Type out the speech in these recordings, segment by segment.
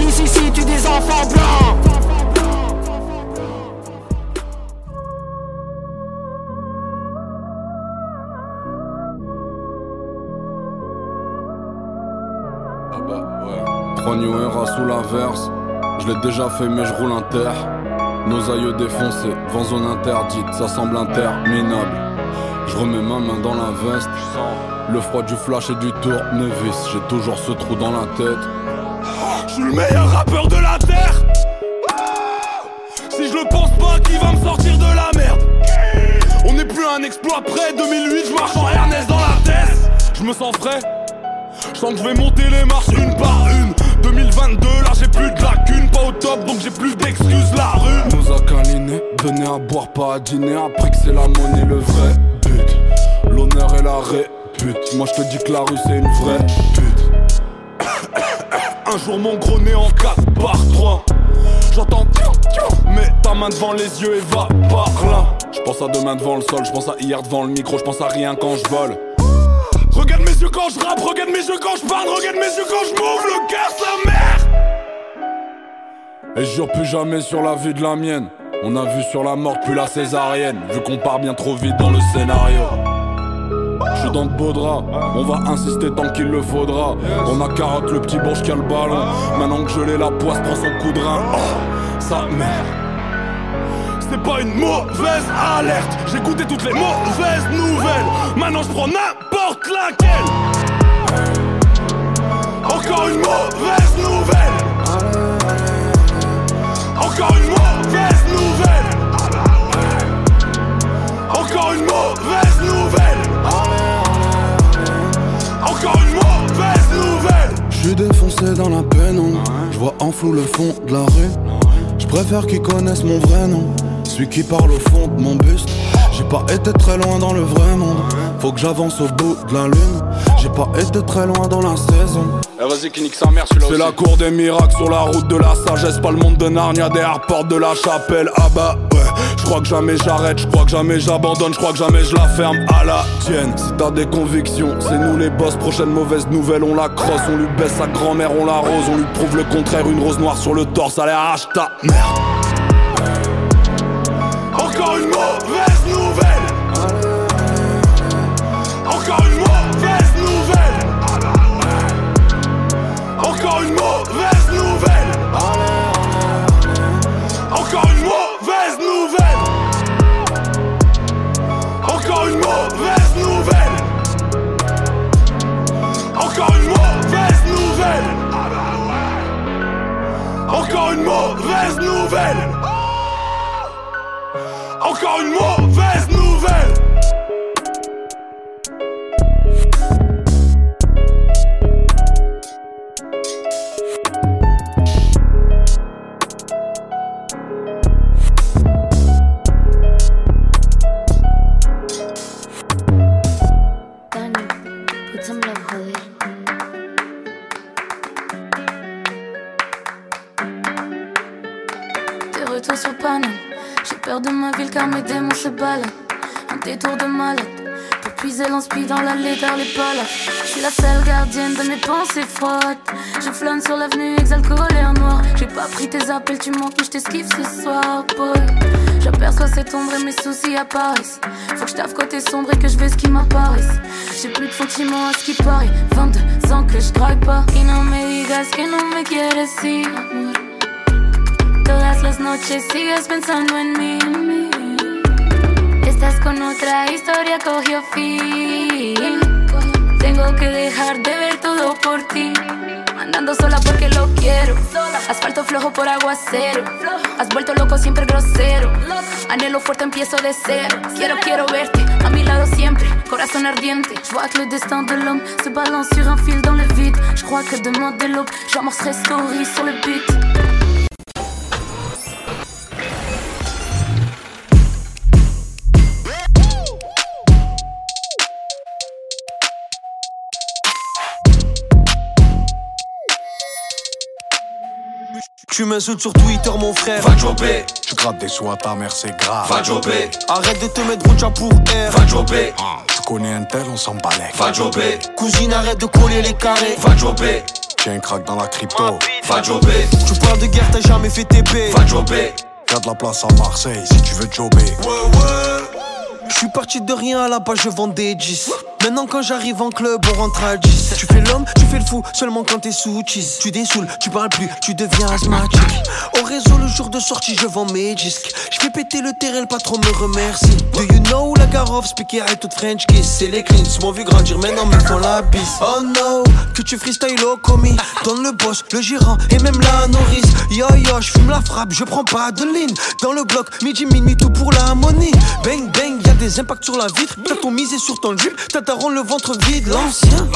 Ici. Ah bah ouais. 3 New sous l'inverse. Je l'ai déjà fait mais je roule inter. Nos aïeux défoncés, vent zone interdite, ça semble interminable. Je remets ma main dans la veste. Le froid du flash et du tournevis, j'ai toujours ce trou dans la tête. Suis le meilleur rappeur de la terre. Si je le pense pas, qui va me sortir de la merde? On n'est plus un exploit près. 2008, je marche en Ernest dans la tête. Je me sens frais. Je sens que je vais monter les marches une par une. 2022, là j'ai plus de lacunes, pas au top, donc j'ai plus d'excuses. La rue Nous a câliné, donner à boire, pas à dîner. Après que c'est la monnaie, le vrai but. L'honneur et la répute. Moi je te dis que la rue c'est une vraie pute. Un jour mon gros nez en 4 par 3 J'entends Mais ta main devant les yeux et va par là Je pense à demain devant le sol, je pense à hier devant le micro, je pense à rien quand je vole. Regarde mes yeux quand je rappe, regarde mes yeux quand je parle, regarde mes yeux quand je m'ouvre le cœur sa mère Et je jure plus jamais sur la vie de la mienne. On a vu sur la mort puis la césarienne, vu qu'on part bien trop vite dans le scénario. Je suis dans de beaux draps, on va insister tant qu'il le faudra. On a carotte le petit bourge qui a le ballon. Maintenant que je l'ai, la poisse prend son coup de rein. Oh, sa mère. C'est pas une mauvaise alerte. J'ai goûté toutes les mauvaises nouvelles. Maintenant je prends n'importe laquelle. Encore une mauvaise nouvelle. Encore une mauvaise nouvelle. Encore une mauvaise nouvelle Encore une mauvaise nouvelle Je suis défoncé dans la pénombre. Je vois en flou le fond de la rue. Je préfère qu'ils connaissent mon vrai nom. Celui qui parle au fond de mon buste. J'ai pas été très loin dans le vrai monde. Faut que j'avance au bout de la lune. J'ai pas été très loin dans la saison. Eh vas-y qui nique sa mère celui-là C'est la cour des miracles sur la route de la sagesse. Pas le monde de Narnia, des porte de la chapelle. Ah bah ouais, je crois que jamais j'arrête, je crois que jamais j'abandonne, je crois que jamais je la ferme à la tienne. Si t'as des convictions, c'est nous les boss. Prochaine mauvaise nouvelle, on la crosse, on lui baisse sa grand-mère, on l'arrose, on lui prouve le contraire. Une rose noire sur le torse, allez arrache ta merde. Ce qui paraît. 22 ans que. Y no me digas que no me quieres. Todas las noches sigues pensando en mí. Estás con otra historia, cogió fin. Tengo que dejar de ver todo por ti. Andando sola porque lo quiero. Asfalto flojo por aguacero. Has vuelto loco, siempre grosero. Anhelo fuerte, empiezo de cero. Quiero, quiero verte a mi lado siempre. Corazón ardiente. Je vois que le destin de l'homme se balance sur un fil dans le vide. Je crois que demain de l'aube, j'amorcerai story sur le beat. Tu m'insultes sur Twitter, mon frère. Va jobber. Tu grattes des sous à ta mère, c'est grave. Va jobber. Arrête de te mettre rouge pour air. Va jobber. Ah, tu connais un tel, on s'en balèque. Va jobber. Cousine, arrête de coller les carrés. Va jobber. J'ai un crack dans la crypto. Va jobber. Tu parles de guerre, t'as jamais fait TP. Va jobber. Y'a de la place à Marseille si tu veux jobber. Ouais, ouais. Je suis parti de rien à la base, je vends des 10. Maintenant quand j'arrive en club, on rentre à 10. Tu fais l'homme, tu fais le fou, seulement quand t'es sous cheese. Tu dessoules, tu parles plus, tu deviens asthmatique. Au réseau, le jour de sortie, je vends mes disques. Je fais péter le terrain, le patron me remercie. Do you know la Garov, speaker I tout French kiss? C'est les cleans, m'ont vu grandir, maintenant me font la bise. Oh no, que tu freestyle au commis. Donne le boss, le gérant et même la nourrice. Yo yo, je fume la frappe, je prends pas de ligne. Dans le bloc, midi, minuit, tout pour la money. Bang bang, des impacts sur la vitre. T'as ton misé sur ton jupe, t'as ta le ventre vide, l'ancien.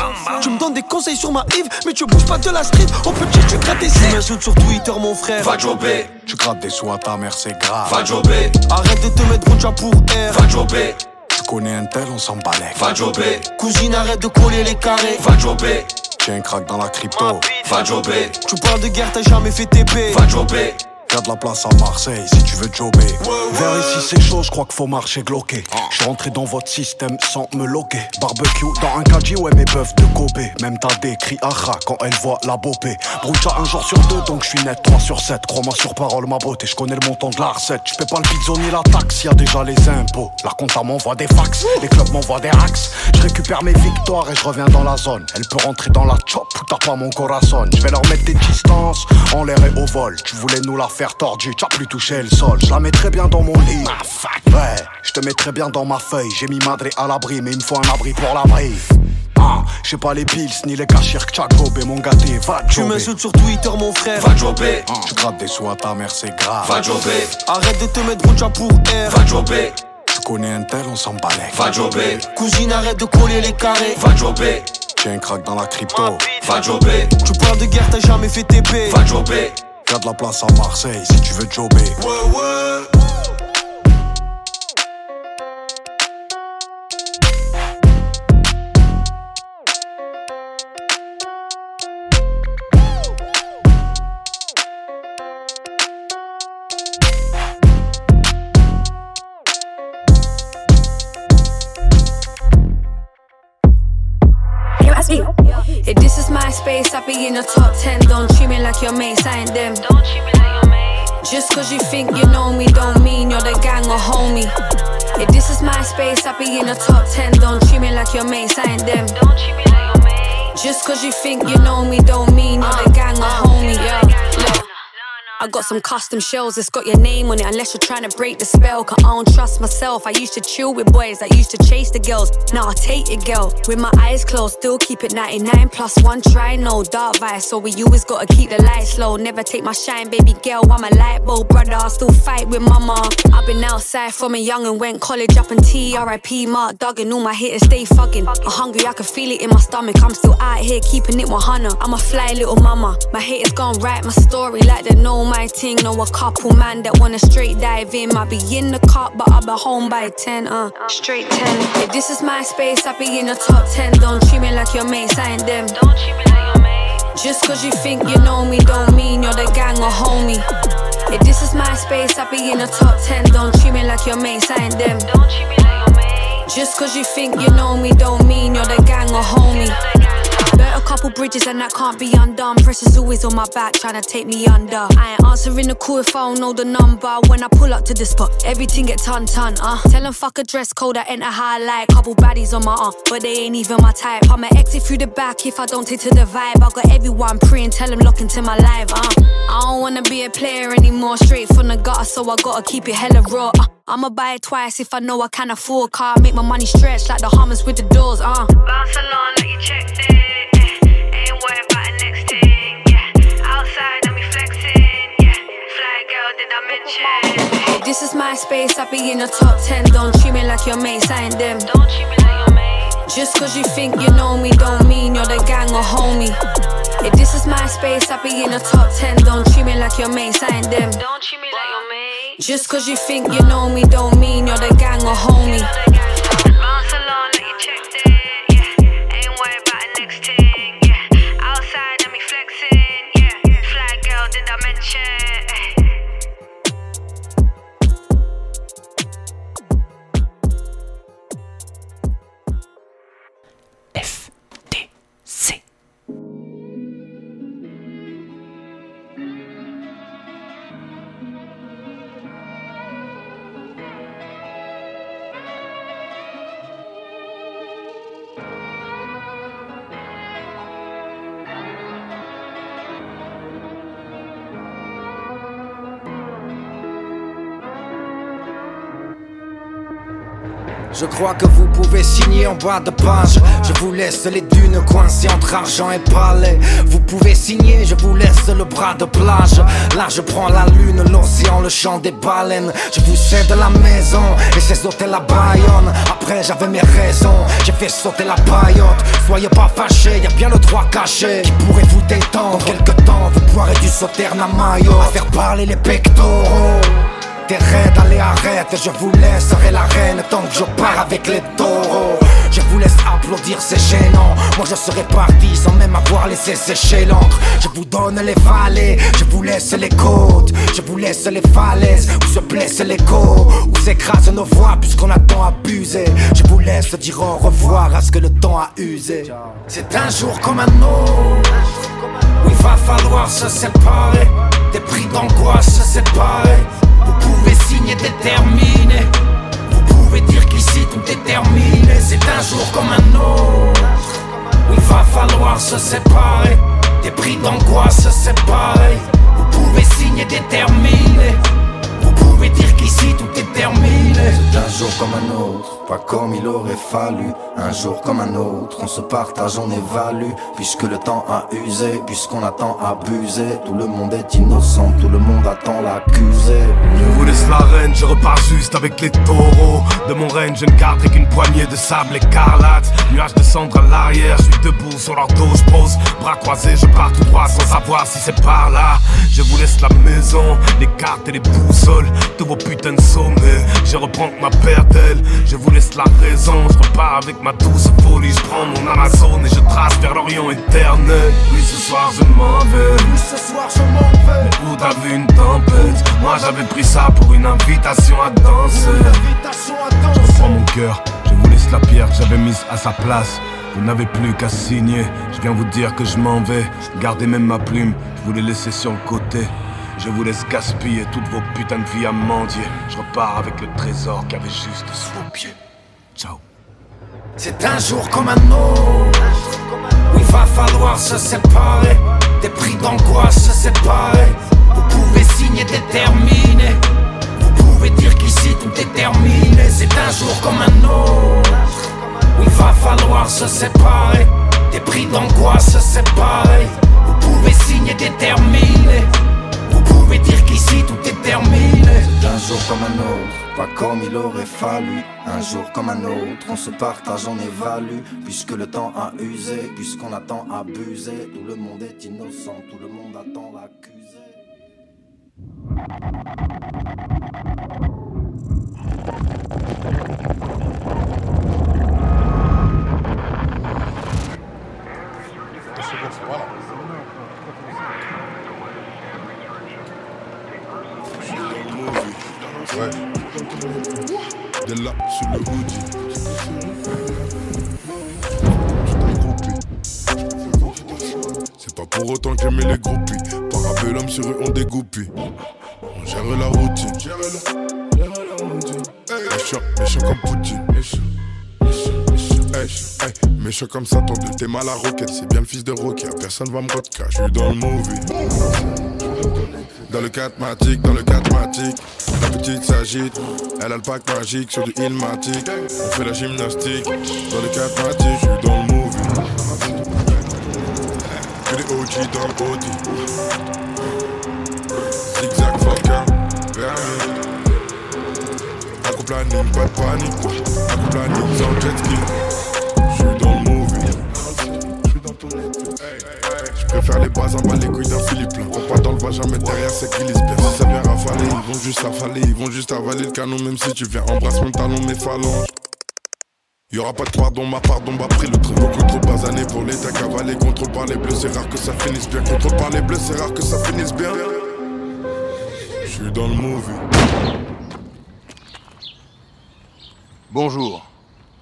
Tu me donnes des conseils sur ma Yves, mais tu bouges pas de la street. Oh petit, tu grattes des Tu m'insultes sur Twitter, mon frère. Va jobber. Tu grattes des sous à ta mère, c'est grave. Va jobber. Arrête de te mettre rouge pour air. Va jobber. Tu connais un tel, on s'en balèque. Va jobber. Cousine, arrête de coller les carrés. Va jobber. J'ai un crack dans la crypto. Va jobber. Tu parles de guerre, t'as jamais fait TP. Va jobber. Y'a de la place à Marseille si tu veux jobber. Vers ici c'est chaud, je crois qu'il faut marcher gloqué. Je suis rentré dans votre système sans me loquer. Barbecue dans un caddie, ouais mes bœufs de Kobe. Même t'as des cris aha quand elle voit la bopée. Broucha un jour sur deux, donc je suis net 3 sur 7. Crois-moi sur parole, ma beauté, je connais le montant de la recette. Je pas le pizzo ni la taxe, y a déjà les impôts. La compta m'envoie des fax, les clubs m'envoient des racks. Je récupère mes victoires et je reviens dans la zone. Elle peut rentrer dans la chop, t'as pas mon corazon. Je vais leur mettre des distances en l'air et au vol. Tu voulais nous la faire tordu, t'as plus touché le sol. Je la mets très bien dans mon lit. Ouais, je te mets très bien dans ma feuille. J'ai mis madré à l'abri, mais il me faut un abri pour l'abri. Ah, j'ai pas les pills ni les cachir que et mon gâté, va Tu m'insultes sur Twitter, mon frère. Va jobber. Ah, tu grattes des sous à ta mère, c'est grave. Va jobber. Arrête de te mettre rouge pour air. Va jobber. Tu connais un tel, on s'en balèque. Va jobber. Cousine, arrête de coller les carrés. Va jobber. J'ai un crack dans la crypto. Va jobber. Tu parles de guerre, t'as jamais fait TP. Va jobber. Y'a de la place à Marseille si tu veux jobber. Ouais. My space, I be in the top 10. Don't treat me like your mates, I ain't them. Don't treat me like your mate. Just cause you think you know me, don't mean you're the gang or homie. If this is my space, I be in the top 10. Don't treat me like your mates, I ain't them. Don't treat me like your mate. Just cause you think you know me, don't mean you're the gang or uh, homie. Yeah. I got some custom shells that's got your name on it. Unless you're trying to break the spell, cause I don't trust myself. I used to chill with boys that used to chase the girls. Now I take it, girl. With my eyes closed, still keep it 99 plus one try. No dark vice, so we always gotta keep the lights low. Never take my shine, baby girl. I'm a light bulb brother. I still fight with mama. I've been outside from a young and went college up in T. RIP Mark Duggan. All my hitters stay fucking. I'm hungry, I can feel it in my stomach. I'm still out here keeping it 100. I'm a fly little mama. My haters gon' write my story like they know my ting. Know a couple man that wanna straight dive in. Might be in the cut, but I'll be home by 10. Uh, straight 10. If this is my space, I'll be in the top 10. Don't treat me like your mates, I ain't them. Don't treat me like your mate. Just cause you think you know me, don't mean you're the gang or homie. If this is my space, I'll be in the top 10. Don't treat me like your mates, I ain't them. Don't treat me like your mate. Just cause you think you know me, don't mean you're the gang or homie. Couple bridges and that can't be undone. Pressure's always on my back, trying to take me under. I ain't answering the call if I don't know the number. When I pull up to the spot, everything get ton ton. Uh, tell them fuck a dress code, I enter highlight. Couple baddies on my arm, but they ain't even my type. I'ma exit through the back if I don't take to the vibe. I got everyone praying, tell them lock into my life. Uh, I don't wanna be a player anymore, straight from the gutter, so I gotta keep it hella raw. Uh, I'ma buy it twice if I know I can afford car. Make my money stretch like the Hummers with the doors, uh. Barcelona, you checked it. Girl, did I mention? This is my space, I be in the top 10. Don't treat me like your mates, I ain't them. Don't treat me like your mate. Just cause you think you know me, don't mean you're the gang or homie. If this is my space, I be in the top 10. Don't treat me like your mates, I ain't them. Don't treat me like your mate. Just cause you think you know me, don't mean you're the gang or homie. Je crois que vous pouvez signer en bas de page. Je vous laisse les dunes coincées entre argent et palais. Vous pouvez signer, je vous laisse le bras de plage. Là, je prends la lune, l'océan, le chant des baleines. Je vous cède la maison et ces hôtels à Bayonne. Après, j'avais mes raisons, j'ai fait sauter la paillote. Soyez pas fâchés, y a bien le droit caché qui pourrait vous détendre? Dans quelques temps, vous boirez du sauterne à maillot. À faire parler les pectoraux. T'es raide, allez arrête, je vous laisserai la reine tant que je pars avec les taureaux. Je vous laisse applaudir, c'est gênant. Moi je serais parti sans même avoir laissé sécher l'encre. Je vous donne les vallées, je vous laisse les côtes, je vous laisse les falaises où se blesse l'écho, où s'écrasent nos voix puisqu'on a tant abusé. Je vous laisse dire au revoir à ce que le temps a usé. C'est un jour comme un autre où il va falloir se séparer. Des prix d'angoisse se séparer. Déterminé. Vous pouvez dire qu'ici tout est terminé. C'est un jour comme un autre où il va falloir se séparer. Des prix d'angoisse se séparer. Vous pouvez signer déterminé. Vous pouvez dire qu'ici tout est terminé. C'est un jour comme un autre, pas comme il aurait fallu. Un jour comme un autre, on se partage, on évalue. Puisque le temps a usé, puisqu'on a tant abusé. Tout le monde est innocent, tout le monde attend l'accusé. Je vous laisse la reine, je repars juste avec les taureaux. De mon règne, je ne garderai qu'une poignée de sable écarlate. Nuages de cendres à l'arrière, je suis debout sur leur dos, je pose. Bras croisés, je pars tout droit sans savoir si c'est par là. Je vous laisse la maison, les cartes et les boussoles de vos putains de sommets. Je reprends ma paire d'ailes, je vous laisse la raison. Je repars avec ma douce folie, je prends mon Amazon et je trace vers l'Orient éternel. Oui, ce soir je m'en vais. Oui, ce soir je m'en vais. Mais où t'as vu une tempête Moi j'avais pris ça pour une invitation à danser. Invitation à Je reprends mon cœur, je vous laisse la pierre que j'avais mise à sa place. Vous n'avez plus qu'à signer, je viens vous dire que je m'en vais. Gardez même ma plume, je vous l'ai laissée sur le côté. Je vous laisse gaspiller toutes vos putains de vies à mendier. Je repars avec le trésor qu'il y avait juste sous vos pieds. Ciao. C'est un jour comme un autre où il va falloir se séparer. Des prix d'angoisse se séparer. Vous pouvez signer déterminé. Vous pouvez dire qu'ici tout est terminé. C'est un jour comme un autre où il va falloir se séparer. Des prix d'angoisse se séparer. Vous pouvez signer déterminé. Dire qu'ici tout est terminé. Un jour comme un autre, pas comme il aurait fallu. Un jour comme un autre, on se partage, on évalue. Puisque le temps a usé, puisqu'on a tant abusé. Tout le monde est innocent, tout le monde attend l'accusé. Ouais. De là, sous le hoodie. C'est pas pour autant que j'aimais les groupies. Parabellum sur eux, on dégoupille. On gère la routine. Méchant, méchant comme Poutine. Hey, hey, méchant comme Satan, de t'es mal à roquette. C'est bien le fils de Rocky, personne va me vodka. Je dans le movie. Dans le catmatique, dans le catmatique. La petite s'agite, elle a le pack magique sur du ilmatic. On fait la gymnastique dans les quatre matiques, je suis dans le movie. Que des OG dans le Audi. Zigzag, fucker, vernis. Aquaplaning, pas de panique. Aquaplaning sans jet ski. Préfère les bases en bas, les couilles d'un Philippe pas dans le vagin, mais derrière c'est lisent bien. Si ça vient rafaler, ils vont juste avaler, ils vont juste avaler le canon, même si tu viens embrasse mon talon, mes phalanges. Y'aura pas de pardon, ma pardon m'a pris le train. Trop basané pour l'état cavalé. Contrôle par les bleus, c'est rare que ça finisse bien. Contrôle par les bleus, c'est rare que ça finisse bien. Je suis dans le movie. Bonjour,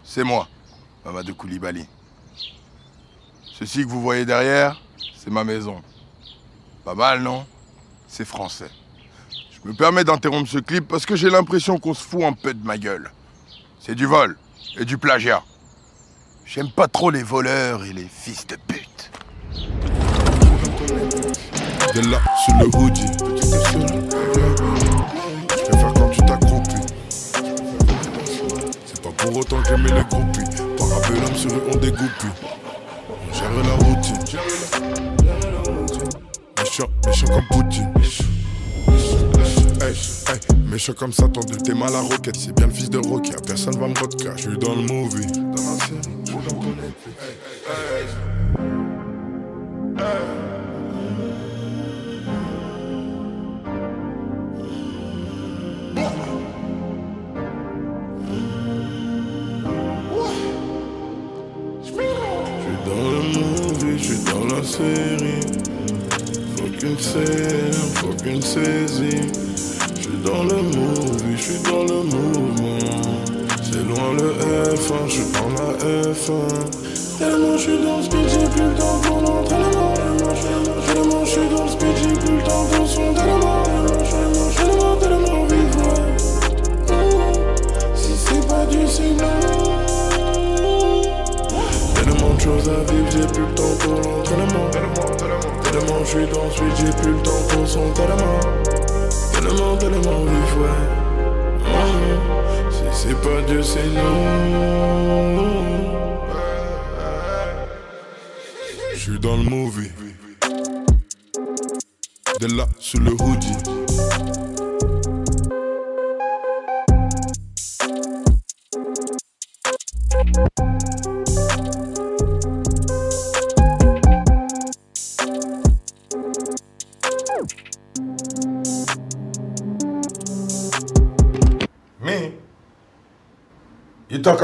c'est moi, Mamadou Koulibaly. Ceci que vous voyez derrière, ma maison. Pas mal, non? C'est français. Je me permets d'interrompre ce clip parce que j'ai l'impression qu'on se fout un peu de ma gueule. C'est du vol et du plagiat. J'aime pas trop les voleurs et les fils de pute. De là, sous le hoodie. Je préfère quand tu t'accroupis. C'est pas pour autant que j'aimais les groupies. Parabellum sur eux, on dégoupille. On gère la routine. Méchant, méchant comme Poutine. Méchant comme Satan t'es mal à roquette. C'est bien le fils de Rocky. Personne va me vodka. Je suis dans le movie.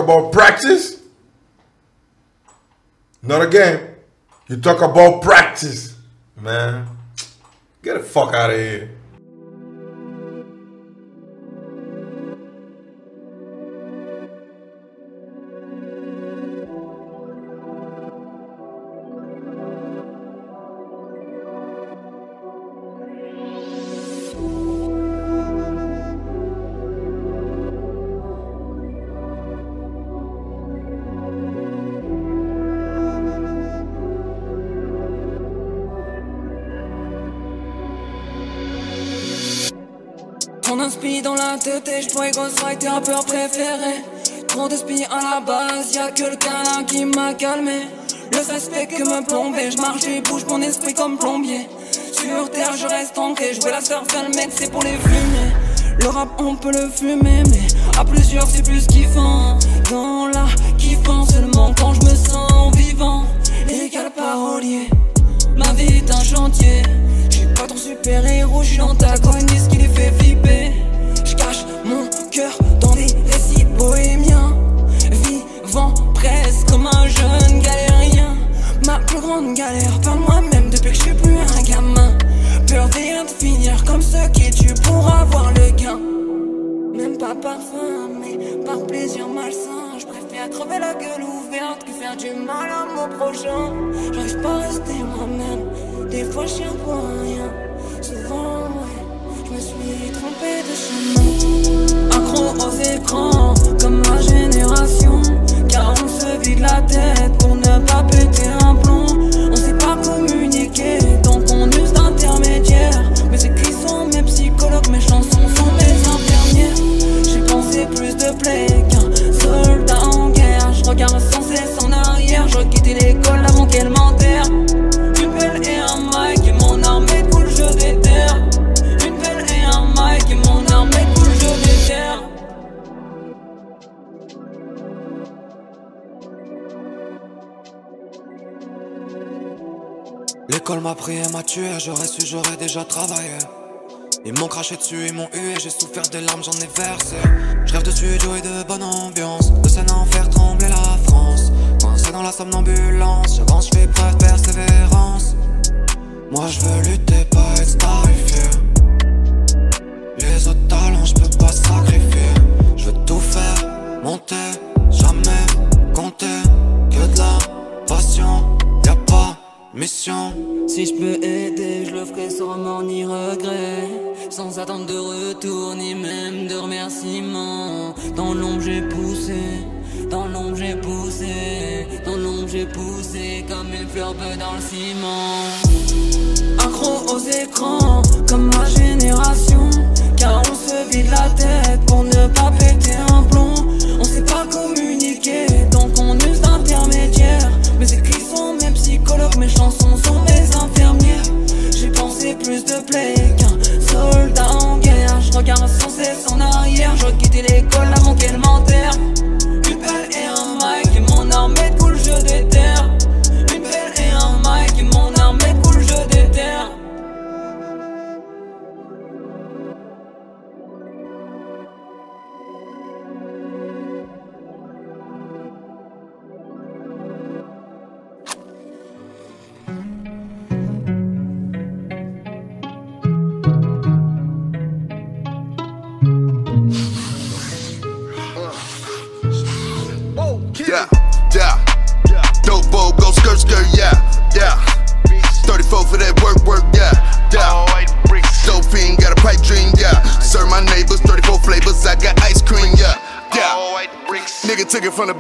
About practice? Not again. You talk about practice. Man, get the fuck out of here. Tête et peur préféré Trop d'espi à la base, y'a que le câlin qui m'a calmé. Le fait que me plomber, j'marche et bouge mon esprit comme plombier. Sur terre je reste ancré, jouer la surf, le mec c'est pour les fumiers Le rap on peut le fumer mais à plusieurs c'est plus kiffant. Dans la kiffant seulement quand je me sens vivant. Égal parolier, ma vie est un chantier. J'suis pas ton super héros, j'suis l'antagoniste qui les fait flipper. Galère par moi-même depuis que j'suis plus un gamin. Peur vient de finir comme ceux qui tuent pour avoir le gain. Même pas par faim, mais par plaisir malsain. J'préfère crever la gueule ouverte que faire du mal à mon prochain. J'arrive pas à rester moi-même. Des fois je pour rien. Souvent, ouais, je me suis trompé de chemin. Accro aux écrans, comme ma génération. Car on se vide la tête pour ne pas péter m'a pris et m'a tué, j'aurais su, j'aurais déjà travaillé. Ils m'ont craché dessus, ils m'ont hué, j'ai souffert des larmes, j'en ai versé. Je rêve de studio et de bonne ambiance, de scène en faire trembler la France. Coincé dans la somnambulance, j'avance, je fais preuve de persévérance. Moi je veux lutter, pas être starifié. Les autres talents, je peux pas sacrifier. Je veux tout faire, monter, mission. Si je peux aider, je le ferai remords ni regret. Sans attendre de retour, ni même de remerciement. Dans l'ombre, j'ai poussé. Dans l'ombre, j'ai poussé. Dans l'ombre, j'ai poussé. Comme une fleur peu dans le ciment. Accro aux écrans, comme ma génération. Car on se vide la tête pour ne pas péter un plomb. On sait pas communiquer, donc on use d'intermédiaires. Mes mes chansons sont mes infirmières. J'ai pensé plus de play qu'un soldat en guerre. Je regarde sans cesse en arrière, je quitter l'école avant qu'elle m'enterre. Une pelle et un mic et mon armée de cool, je déterre.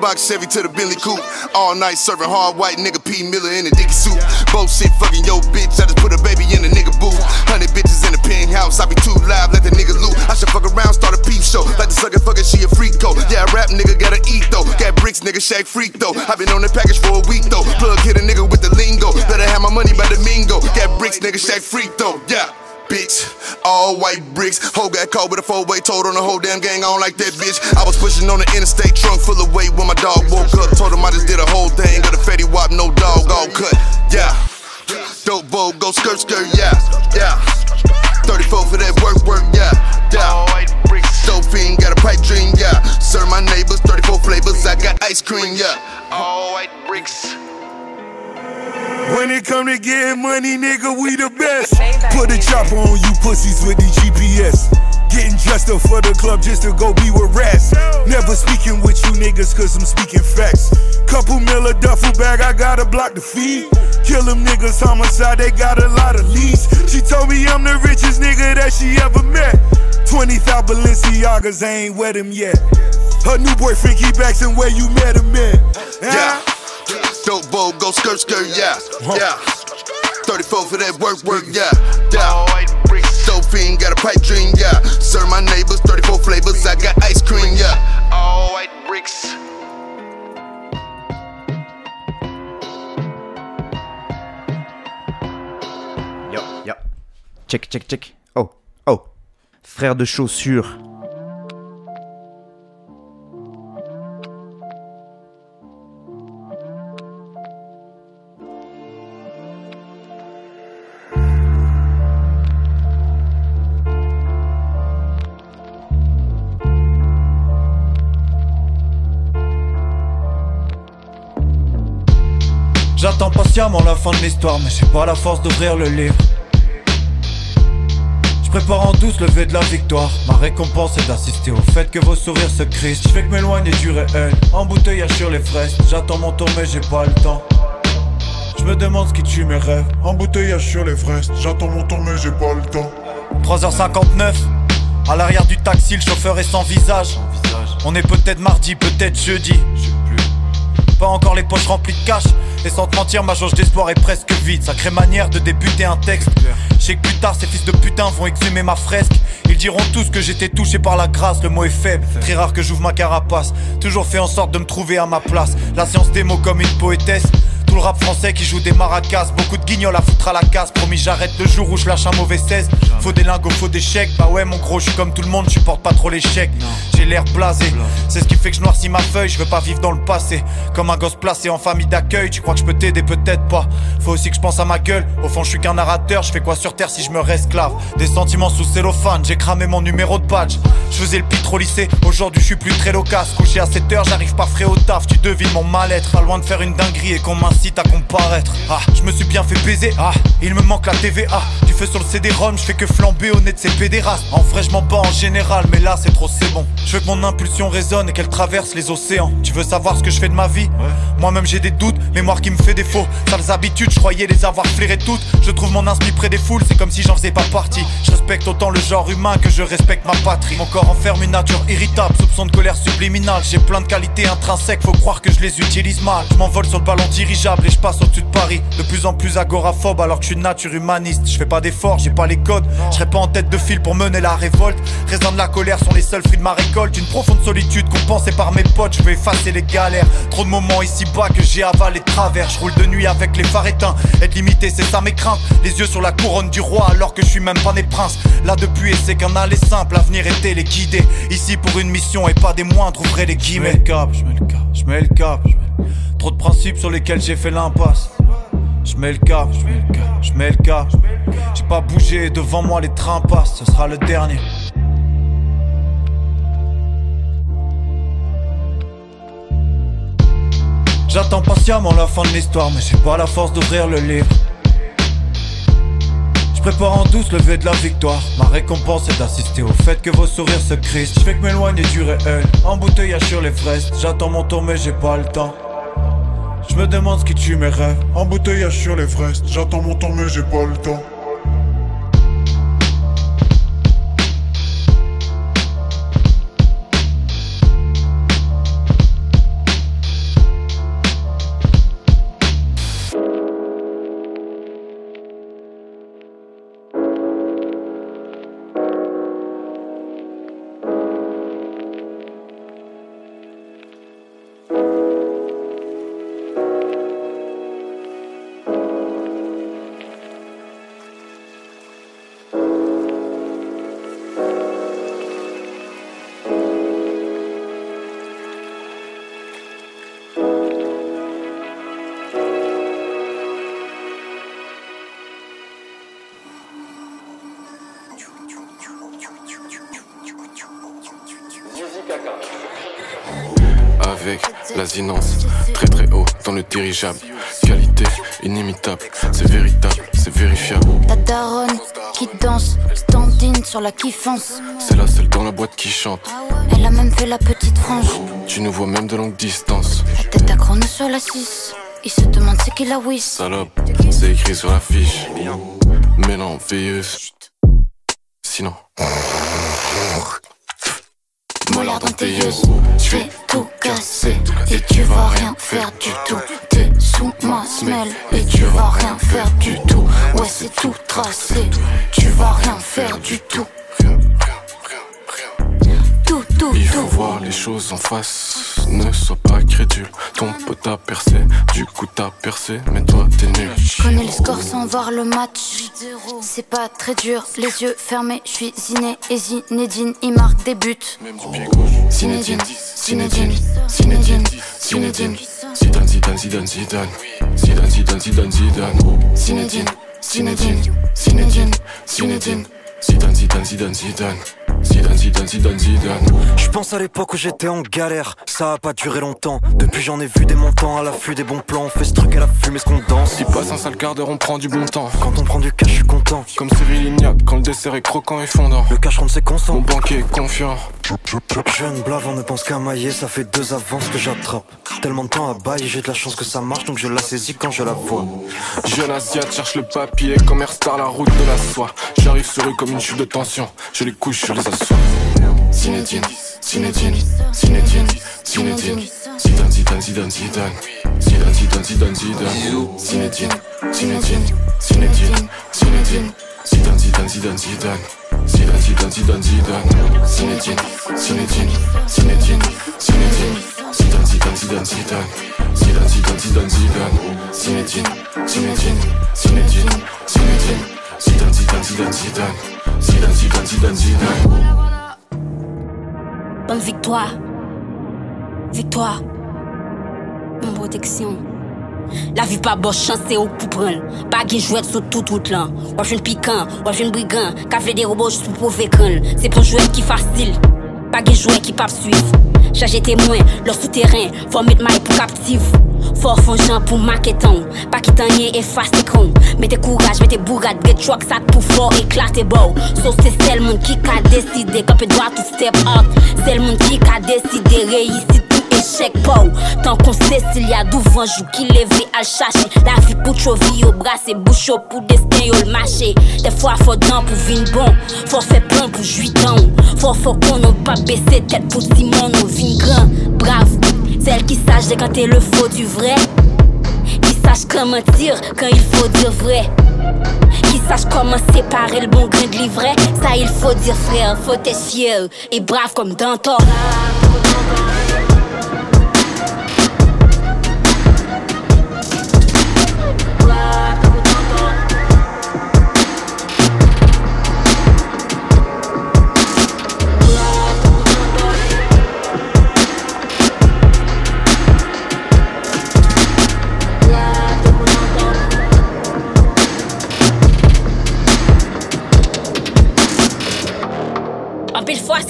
Box Chevy to the Bentley coupe. All night serving hard white nigga P Miller in a dicky suit. Both Bullshit fucking yo bitch. I just put a baby in a nigga booth. Hundred bitches in the penthouse. I be too live, let the nigga loot. I should fuck around, start a peep show. Like the sucker fucker, she a freak though. Yeah, rap nigga gotta eat though. Got bricks, nigga shake freak though. I been on the package for a week though. Plug hit a nigga with the lingo. Better have my money by the mingo. Got bricks, nigga shake freak though. Yeah. Bitch, all white bricks. Hoe got caught with a four way told on the whole damn gang. I don't like that bitch. I was pushing on the interstate, trunk full of weight when my dog woke up. Told him I just did a whole thing. Got a fatty wop, no dog, all cut. Yeah. Dope bowl, go skirt, skirt, yeah. Yeah. 34 for that work, work, yeah. Yeah. Dope fiend, got a pipe dream, yeah. Serve my neighbors, 34 flavors, I got ice cream, yeah. All white bricks. When it come to getting money, nigga, we the best. Put a chopper on you pussies with the GPS. Getting dressed up for the club just to go be with rats. Never speaking with you niggas cause I'm speaking facts. Couple mil a duffel bag, I gotta block the feed. Kill them niggas, homicide, they got a lot of leads. She told me I'm the richest nigga that she ever met. 20,000 Balenciagas, I ain't wet him yet. Her new boyfriend keep asking where you met him at. Yeah. Dope bowl, go skirt, skirt, yeah. Yeah. 34 for that work, work, yeah. Yeah. Dope fiend, got a pipe dream, yeah. Serve my neighbors, 34 flavors, I got ice cream, yeah. All white bricks. Yo, yo. Check, check, check. Oh, oh. Frère de chaussures. Patiemment la fin de l'histoire, mais j'ai pas la force d'ouvrir le livre. Je prépare en douce le lever de la victoire. Ma récompense est d'assister au fait que vos sourires se crissent. Je fais que m'éloigner du réel, embouteillage sur les fraises. J'attends mon tour, mais j'ai pas le temps. Je me demande ce qui tue mes rêves. Embouteillage sur les fraises, j'attends mon tour mais j'ai pas le temps. 3h59, à l'arrière du taxi, le chauffeur est sans visage. On est peut-être mardi, peut-être jeudi. Pas encore les poches remplies de cash. Et sans te mentir, ma jauge d'espoir est presque vide. Sacrée manière de débuter un texte. Je sais que plus tard, ces fils de putain vont exhumer ma fresque. Ils diront tous que j'étais touché par la grâce. Le mot est faible, très rare que j'ouvre ma carapace. Toujours fait en sorte de me trouver à ma place. La science des mots comme une poétesse. Le rap français qui joue des maracas. Beaucoup de guignols à foutre à la casse. Promis, j'arrête le jour où je lâche un mauvais 16. Faut des lingots, faut des chèques. Bah ouais, mon gros, je suis comme tout le monde, je supporte pas trop l'échec. J'ai l'air blasé. C'est ce qui fait que je noircis ma feuille. Je veux pas vivre dans le passé. Comme un gosse placé en famille d'accueil. Tu crois que je peux t'aider, peut-être pas. Faut aussi que je pense à ma gueule. Au fond, je suis qu'un narrateur. Je fais quoi sur terre si je me resclave? Des sentiments sous cellophane. J'ai cramé mon numéro de badge. Je faisais le pitre au lycée. Aujourd'hui, je suis plus très loquace. Couché à 7 heures, j'arrive pas frais au taf. Tu devines mon mal-être. Pas loin de faire une dinguerie et qu'on à comparaître. Ah, je me suis bien fait baiser. Ah, il me manque la TVA. Tu fais sur le CD-ROM, je fais que flamber au nez de ces pédérastes. En vrai, je mens pas en général, mais là, c'est trop, c'est bon. Je veux que mon impulsion résonne et qu'elle traverse les océans. Tu veux savoir ce que je fais de ma vie? Moi-même, j'ai des doutes, mémoire qui me fait défaut. Sales habitudes, je croyais les avoir flairées toutes. Je trouve mon inspi près des foules, c'est comme si j'en faisais pas partie. Je respecte autant le genre humain que je respecte ma patrie. Mon corps enferme une nature irritable, soupçon de colère subliminale. J'ai plein de qualités intrinsèques, faut croire que je les utilise mal. Je m'envole sur le ballon dirigeable et je passe au-dessus de Paris. De plus en plus agoraphobe alors que je suis de nature humaniste. Je fais pas d'efforts, j'ai pas les codes. Je serai pas en tête de file pour mener la révolte. Raisins de la colère sont les seuls fruits de ma récolte. Une profonde solitude compensée par mes potes. Je veux effacer les galères. Trop de moments ici bas que j'ai avalé de travers. Je roule de nuit avec les phares éteints. Être limité, c'est ça mes craintes. Les yeux sur la couronne du roi alors que je suis même pas né prince. Là depuis, et c'est qu'un aller simple. L'avenir était les guider. Ici pour une mission et pas des moindres, ouvrez les guillemets. Je mets le cap, je mets le cap, je mets le cap. Trop de principes sur lesquels j'ai fait l'impasse. Je mets le cap, je mets le cap. J'ai pas bougé, devant moi les trains passent, ce sera le dernier. J'attends patiemment la fin de l'histoire, mais j'ai pas la force d'ouvrir le livre. Je prépare en douce le lever de la victoire. Ma récompense est d'assister au fait que vos sourires se crissent. Je fais que m'éloigner du réel, embouteillage sur les fraises. J'attends mon tour, mais j'ai pas le temps. Je me demande ce qui tue mes rêves. Embouteillage sur les fraises, j'attends mon temps mais j'ai pas le temps. Dirigeable. Qualité inimitable, c'est véritable, c'est vérifiable. Ta daronne qui danse, stand-in sur la kiffance. C'est la seule dans la boîte qui chante. Elle a même fait la petite frange. Tu nous vois même de longue distance. La tête à chrono sur la 6. Il se demande c'est qui la whiz. Salope, c'est écrit sur la fiche. Mais non, veilleuse. Sinon. Mollard dans tes yeux. Je vais tout casser et tu vas rien faire du tout. Tracé. Tu vas rien faire du tout. Tout, tout, Il faut tout. voir les choses en face. Ne sois pas crédule. Ton pote a percé, du coup t'as percé, mais toi t'es nul. Je connais le score sans voir le match. C'est pas très dur, les yeux fermés. Je suis Ziné et Zinedine, il marque des buts. Zinedine, Zinedine, Zinedine, Zinedine. Zidane, Zidane, Zidane, Zidane. Zidane, Zidane, Zidane, Zidane. Zinedine, Zinedine, Zinedine, Zinedine. Zidane, Zidane, Zidane, Zidane. Zidane, Zidane, Zidane, Zidane. Je pense à l'époque où j'étais en galère, ça a pas duré longtemps. Depuis j'en ai vu des montants à l'affût des bons plans. On fait ce truc à la fumée, ce qu'on danse. Il passe un sale quart d'heure, on prend du bon temps. Quand on prend du cash, je suis content. Comme Cyril Lignac, quand le dessert est croquant et fondant. Le cash rentre ses consents. Mon banquier est confiant. Jeune blavant ne pense qu'à mailler, ça fait deux avances que j'attrape. Tellement de temps à bailler, j'ai de la chance que ça marche, donc je la saisis quand je la vois. Jeune Asiate cherche le papier, commerce star, la route de la soie. J'arrive sur eux comme une chute de tension. Je les couche, je les. Zinedine, Zinedine, Zinedine, Zinedine. Zidane, Zidane, Zidane, Zidane. Zidane, Zidane, Zidane, Zidane. Zinedine, Zinedine, Zinedine, Zinedine. Zidane, Zidane, Zidane, Zidane. Zidane, Zidane, Zidane, Zidane. Zinedine, Zinedine, Zinedine, Zinedine. Zidane, Zidane, Zidane, Zidane. Zidane, Zidane, Zidane, Zidane Zinedine, Zinedine, Zinedine, Zinedine Zidane, Zidane, Zidane, Zidane Zidane, Zidane, Zidane, Zidane Bonne victoire. Victoire. Bonne protection. La vie pas bonne chance c'est au pour prendre. Pas de jouet sur tout tout là. Ou jeune piquant, ou jeune brigand, qu'a fait des robots prouver crâne. C'est pour jouer qui facile. Pas de jouet qui pas suivre. Charger témoin, leur souterrain, faut mettre maille pour captive. Fort fond gens pour maqueton, pas qui t'en et face con. Mettez courage, mettez bourrade, get truck sac pour fort éclater beau. So c'est celle monde qui a décidé, quand peut droit tout step up. C'est qui a décidé, réussir tout échec beau. Tant qu'on sait s'il y a un jour qui lève à chercher. La vie pour vie au bras, c'est bouche au pour destin le marché. Des fois faut dans pour vin bon, faut faire plein pour jouir temps. Faut faut qu'on n'a pas baissé tête pour Simon, on vin grand, brave. Celle qui sache décanter le faux du vrai. Qui sache comment dire quand il faut dire vrai. Qui sache comment séparer le bon grain de l'ivraie. Ça, il faut dire frère, faut être fier et brave comme Dantor.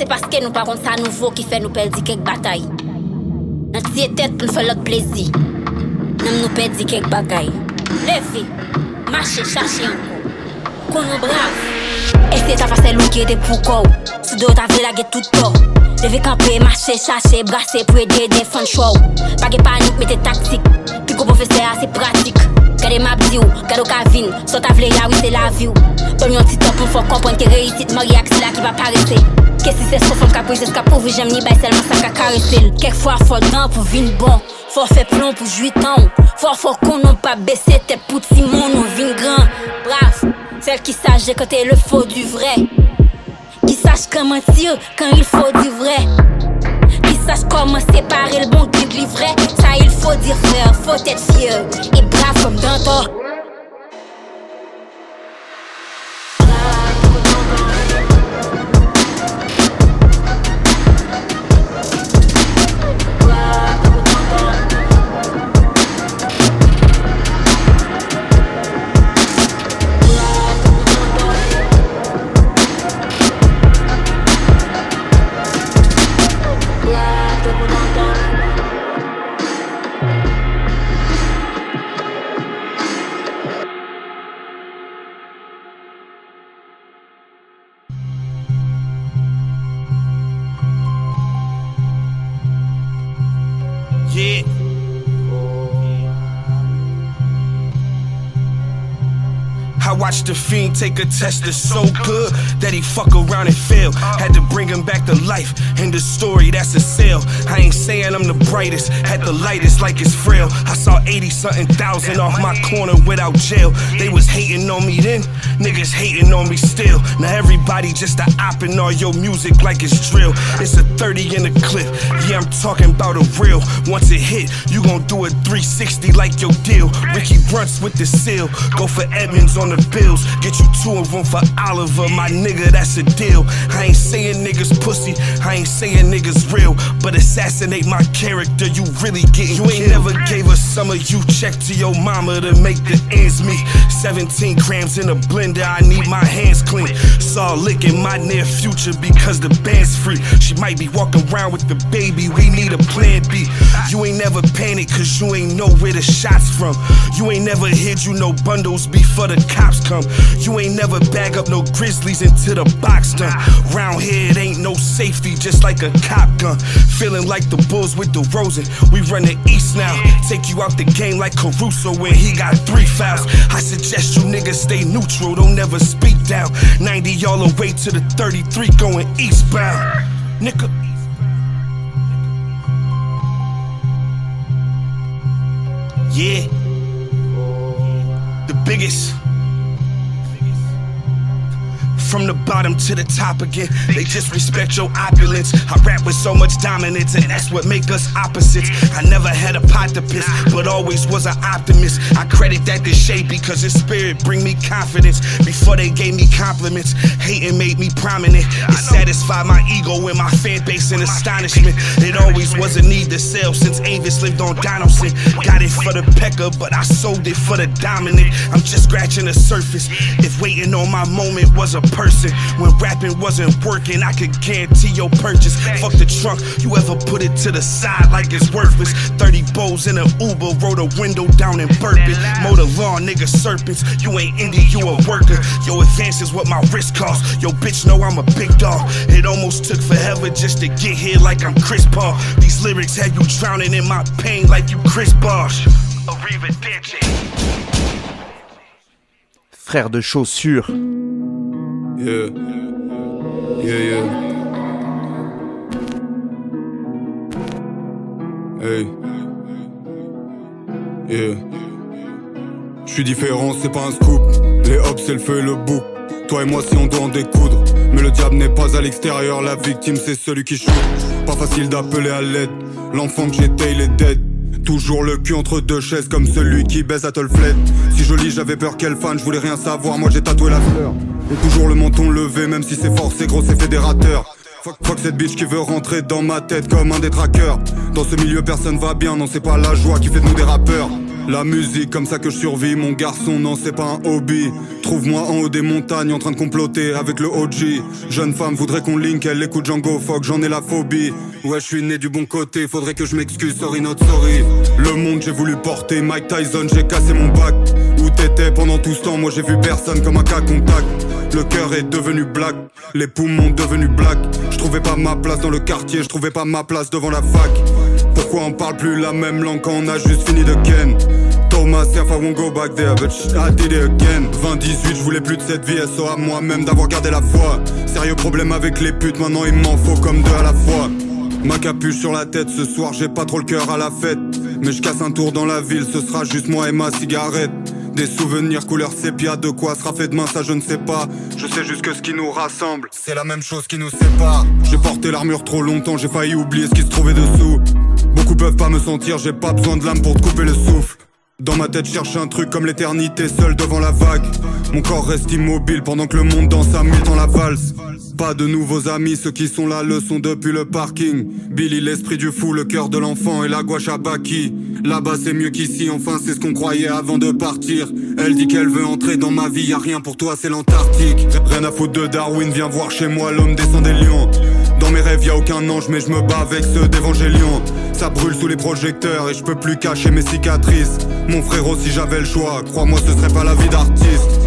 Se paske nou pa kont sa nouvo ki fe nou perdi kek batay Nan tiye tet pou nou fe lot plezi Nan nou perdi kek bagay Leve, mache, chache anko kon nou brav Este ta fase loun ki ete pou kou Soudo ta vre lage toutou Leve kampe, mache, chache, brase pou ede defan chou Page panik, mette taktik Pi kou pou fese ase pratik Gade map di ou, gade ou ka vin Sot avle ya wite la vi ou Don yon titan pou fò kompon ke reitit Mori ak sila ki va parete Ke si se sou fòm ka pwizet ka pouvi Jem ni bay selman sa ka karetel Kek fwa fò dran pou vin bon. Fò fè plon pou jwi tan ou Fò fò kon non pa bese Te pouti mon nou vin gran Braf celle qui sache décoter le faux du vrai. Qui sache comment mentir quand il faut du vrai. Qui sache comment séparer le bon du livret Ça il faut dire frère, faut être fier Et brave comme Dantor I watched the fiend take a test that's so good that he fuck around and fail. Had to bring him back to life. In the story, that's a sale. I ain't saying I'm the brightest, had the lightest like it's frail. I saw 80 something thousand off my corner without jail. They was hating on me then, niggas hating on me still. Now everybody just a op and all your music like it's drill. It's a 30 in the clip, yeah, I'm talking about a real. Once it hit, you gon' do a 360 like your deal. Ricky Brunts with the seal, go for Edmonds on the bills. Get you two of them for Oliver, my nigga, that's a deal. I ain't saying niggas pussy, I ain't saying niggas real, but assassinate my character, you really getting You ain't never gave a summer you check to your mama to make the ends meet. 17 grams in a blender, I need my hands clean. Saw a lick in my near future because the band's free. She might be walking around with the baby, we need a plan B. You ain't never panic cause you ain't know where the shots from. You ain't never hid you no bundles before the cops come. You ain't never bag up no grizzlies into the box done. Round here it ain't no safety, just like a cop gun. Feeling like the Bulls with the Rosen. We run the East now. Take you out the game like Caruso when he got three fouls. I suggest you niggas stay neutral, don't never speak down. 90 all the way to the 33 going eastbound. Nigga. Yeah. The biggest. From the bottom to the top again. They just respect your opulence. I rap with so much dominance, and that's what make us opposites. I never had a pot to piss, but always was an optimist. I credit that to Shay because his spirit bring me confidence. Before they gave me compliments, hating made me prominent. It satisfied my ego and my fan base in astonishment. It always was a need to sell since Avis lived on Donaldson. Got it for the pecker, but I sold it for the dominant. I'm just scratching the surface. If waiting on my moment was a person, when rapping wasn't working, I could guarantee your purchase. Fuck the trunk, you ever put it to the side like it's worthless? 30 bows in an Uber, roll the window down and burp it. Mow the lawn, nigga serpents. You ain't indie, you a worker. Yo, advance is what my wrist costs. Yo, bitch, know I'm a big dog. It almost took forever just to get here like I'm Chris Paul. These lyrics have you drowning in my pain like you Chris Bosh. Arrivederci. Frère de chaussures. Yeah. Yeah, yeah. Hey. Yeah. Je suis différent, c'est pas un scoop. Les hops, c'est le feu et le bouc. Toi et moi, si on doit en découdre. Mais le diable n'est pas à l'extérieur, la victime, c'est celui qui shoot. Pas facile d'appeler à l'aide. L'enfant que j'étais, il est dead. Toujours le cul entre deux chaises comme celui qui baise à Tolflet. Si joli, j'avais peur qu'elle fan, je voulais rien savoir, moi j'ai tatoué la fleur. Et toujours le menton levé, même si c'est fort, c'est gros, c'est fédérateur. Fuck, fuck cette bitch qui veut rentrer dans ma tête comme un détraqueur. Dans ce milieu, personne va bien, non, c'est pas la joie qui fait de nous des rappeurs. La musique, comme ça que je survis, mon garçon, non, c'est pas un hobby. Trouve-moi en haut des montagnes en train de comploter avec le OG. Jeune femme voudrait qu'on link, elle écoute Django, fuck, j'en ai la phobie. Ouais, je suis né du bon côté, faudrait que je m'excuse, sorry, not sorry. Le monde, j'ai voulu porter Mike Tyson, j'ai cassé mon bac. Où t'étais pendant tout ce temps, moi j'ai vu personne comme un cas contact. Le cœur est devenu black, les poumons devenus black. Je trouvais pas ma place dans le quartier, je trouvais pas ma place devant la fac. Pourquoi on parle plus la même langue quand on a juste fini de ken? Thomas, if I won't go back there, but I did it again 20-18, je voulais plus de cette vie, SO à moi-même d'avoir gardé la foi. Sérieux problème avec les putes, maintenant il m'en faut comme deux à la fois. Ma capuche sur la tête, ce soir j'ai pas trop le cœur à la fête. Mais je casse un tour dans la ville, ce sera juste moi et ma cigarette des souvenirs couleur sépia, de quoi sera fait demain, ça je ne sais pas. Je sais juste que ce qui nous rassemble, c'est la même chose qui nous sépare. J'ai porté l'armure trop longtemps, j'ai failli oublier ce qui se trouvait dessous. Beaucoup peuvent pas me sentir, j'ai pas besoin de l'âme pour te couper le souffle. Dans ma tête, cherche un truc comme l'éternité, seul devant la vague. Mon corps reste immobile pendant que le monde danse à mille dans la valse. Pas de nouveaux amis, ceux qui sont là le sont depuis le parking. Billy, l'esprit du fou, le cœur de l'enfant et la gouache à Baki. Là-bas c'est mieux qu'ici, enfin c'est ce qu'on croyait avant de partir. Elle dit qu'elle veut entrer dans ma vie, y a rien pour toi, c'est l'Antarctique. Rien à foutre de Darwin, viens voir chez moi, l'homme descend des lions. Dans mes rêves, y a aucun ange, mais je me bats avec ceux d'Évangélion. Ça brûle sous les projecteurs et je peux plus cacher mes cicatrices. Mon frérot, si j'avais le choix, crois-moi, ce serait pas la vie d'artiste.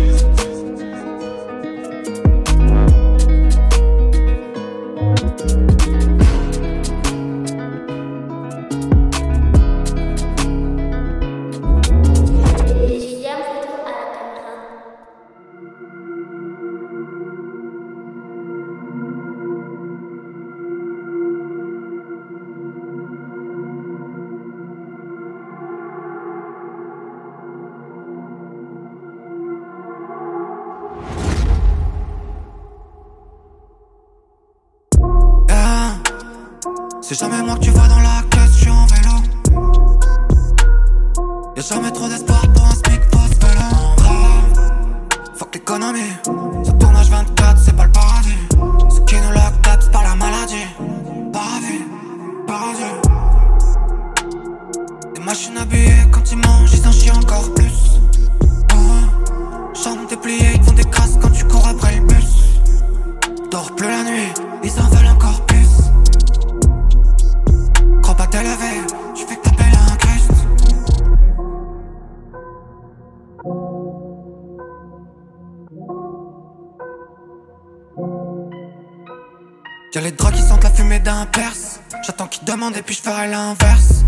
C'est jamais moi que tu vois dans la caisse, je suis en vélo. Y'a jamais trop d'espoir pour un smic post vélo. Fuck l'économie, ce tournage 24, c'est pas le paradis. Ce qui nous up, c'est pas la maladie. Paradis, paradis. Des machines habillées quand ils mangent, ils en chient encore plus. Chambre dépliée, ils font des crasses quand tu cours après le bus. Dors plus la nuit, ils en veulent encore Y'a les draps qui sentent la fumée d'un perse. J'attends qu'ils demandent et puis je ferai l'inverse.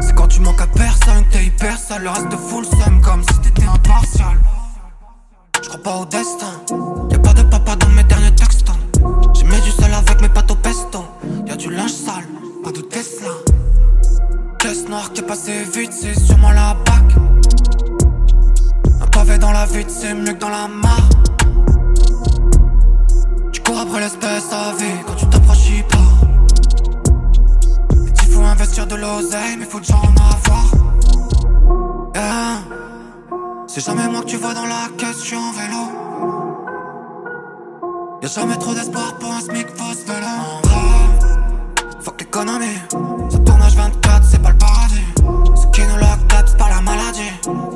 C'est quand tu manques à personne que t'es hyper sale. Le reste full somme comme si t'étais impartial. Je crois pas au destin. Y'a pas de papa dans mes derniers textos. J'ai mis du sel avec mes pâtes au pesto. Y'a du linge sale, pas de Tesla. Caisse noire qui est passée vite, c'est sûrement la bac. Un pavé dans la vide, c'est mieux que dans la mare. Après l'espèce à vie quand tu t'approches pas. Il faut investir de l'oseille, mais faut déjà en avoir. Yeah. C'est jamais moi que tu vois dans la caisse, je suis en vélo. Y'a jamais trop d'espoir pour un SMIC, faut se vélo. Fuck l'économie. Ce tournage 24, c'est pas le paradis. Ce qui nous la c'est pas la maladie.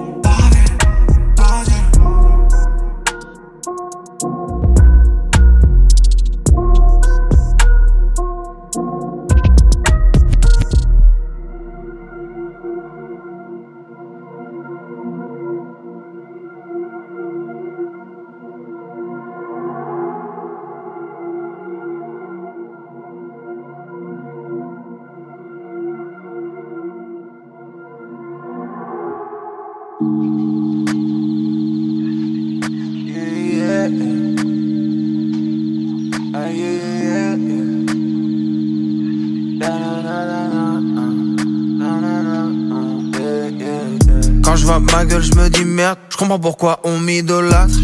Comprends pourquoi on m'idolâtre.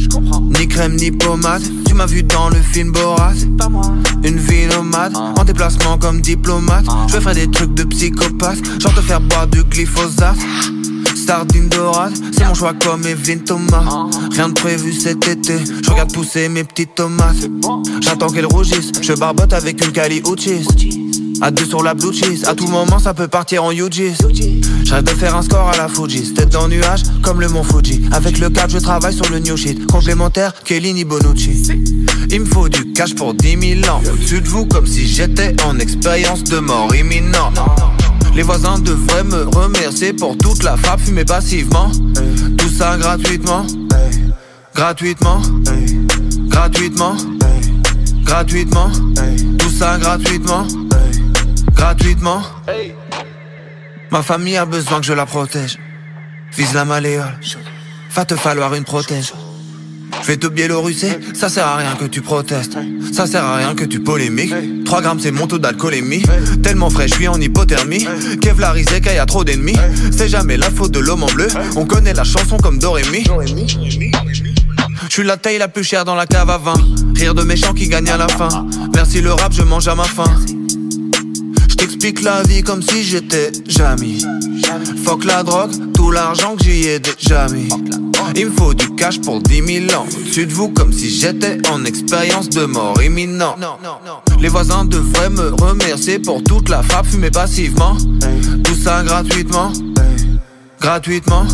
Ni crème ni pommade, tu m'as vu dans le film Borat. Une vie nomade, en déplacement comme diplomate. Je ferai des trucs de psychopathe, genre te faire boire du glyphosate. Sardine dorade, c'est mon choix comme Evelyne Thomas. Rien de prévu cet été, je regarde pousser mes petites tomates. J'attends qu'elles rougissent, je barbote avec une Cali Uchis. À deux sur la blue cheese, à tout moment ça peut partir en UGs. J'arrête de faire un score à la Fuji, tête dans nuage comme le mont Fuji. Avec le cap, je travaille sur le new shit. Complémentaire, Kellini Bonucci. Il me faut du cash pour 10 000 ans. Au-dessus de vous, comme si j'étais en expérience de mort imminente. Les voisins devraient me remercier pour toute la frappe fumée passivement. Tout ça gratuitement. Gratuitement. Gratuitement. Gratuitement. Tout ça gratuitement. Gratuitement. Ma famille a besoin que je la protège. Vise la malléole. Va te falloir une protège. Je vais te biélorusser, ça sert à rien que tu protestes. Ça sert à rien que tu polémiques. 3 grammes c'est mon taux d'alcoolémie. Tellement frais, je suis en hypothermie. Kevlarisé qu'il y a trop d'ennemis. C'est jamais la faute de l'homme en bleu. On connaît la chanson comme Dorémy. Je suis la taille la plus chère dans la cave à vin. Rire de méchants qui gagnent à la fin. Merci le rap, je mange à ma faim. Je t'explique la vie comme si j'étais jamais. Fuck la drogue, tout l'argent que j'y ai déjà mis. Il me faut du cash pour 10 000 ans. Au-dessus de vous comme si j'étais en expérience de mort imminent. Les voisins devraient me remercier pour toute la frappe fumée passivement. Tout ça gratuitement. Gratuitement.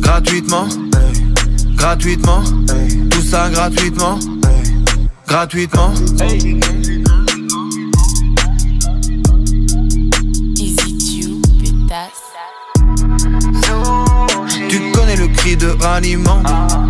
Gratuitement. Gratuitement. Tout ça gratuitement. Gratuitement. 你梦。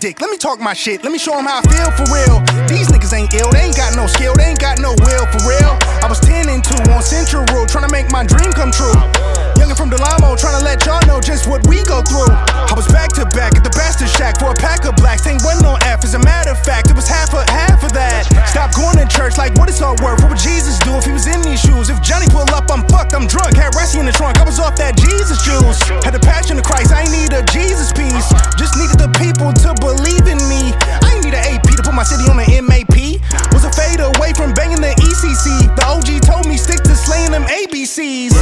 Dick. Let me talk my shit. Let me show 'em how I feel for real. These niggas ain't ill. They ain't got no skill. They ain't got no will for real. I was 10 and 2 on Central Road trying to make my dream come true. Youngin' from Delamo trying to let y'all know just what we go through. I was back to back at the Bastard Shack for a pack of blacks. Ain't one no F. As a matter of fact, it was half of half of that. Stop going to church like what it's all worth. What would Jesus do if he was in these shoes? If Johnny pull up, I'm fucked. I'm drunk. Had Ressie in the trunk. I was off that Jesus juice. Had the passion of Christ. I ain't need a Jesus piece. Just needed the people to believe in me. I ain't need an AP to put my city on the MAP. Was a fade away from banging the ECC. The OG told me stick to slaying them ABCs.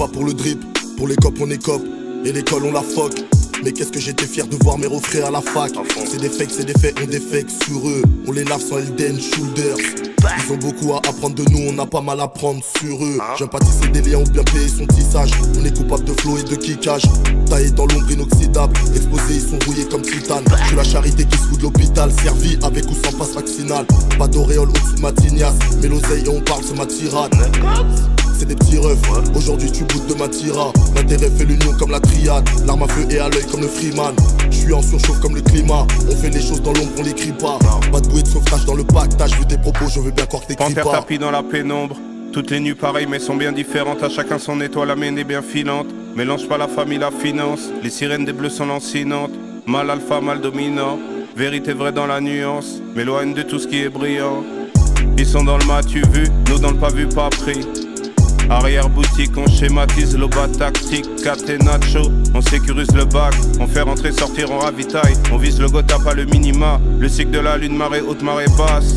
Pas pour le drip. Pour les copes, on est cop. Et l'école, on la foque. Mais qu'est-ce que j'étais fier de voir mes refrains à la fac? C'est des fakes, c'est des faits, on des fakes sur eux. On les lave sans Elden Shoulders. Ils ont beaucoup à apprendre de nous, on a pas mal à prendre sur eux. J'aime pas tisser des liens ou bien payer son tissage. On est coupable de flow et de kickage. Taillé dans l'ombre inoxydable. Exposés, ils sont rouillés comme titane. Je la charité qui se fout de l'hôpital. Servi avec ou sans passe vaccinal. Pas d'auréole au-dessus de ma tignasse. Mais l'oseille et on parle, c'est ma tirade. C'est des petits refs, aujourd'hui tu boutes de ma tira L'intérêt fait l'union comme la triade L'arme à feu et à l'œil comme le freeman Je suis en surchauffe comme le climat On fait les choses dans l'ombre, on les crie pas Pas de bouée de sauvetage dans le pactage Vu tes propos, je veux bien croire que t'écris pas tapis dans la pénombre. Toutes les nuits pareilles mais sont bien différentes. À chacun son étoile, la mienne est bien filante. Mélange pas la famille, la finance. Les sirènes des bleus sont lancinantes. Mal alpha, mal dominant. Vérité vraie dans la nuance. M'éloigne de tout ce qui est brillant. Ils sont dans le tu vu, nous dans le pas vu, pas pris. Arrière boutique, on schématise l'aube tactique, 4 et nacho, on sécurise le bac, on fait rentrer, sortir, on ravitaille, on vise le gotha, pas le minima, le cycle de la lune, marée haute, marée basse.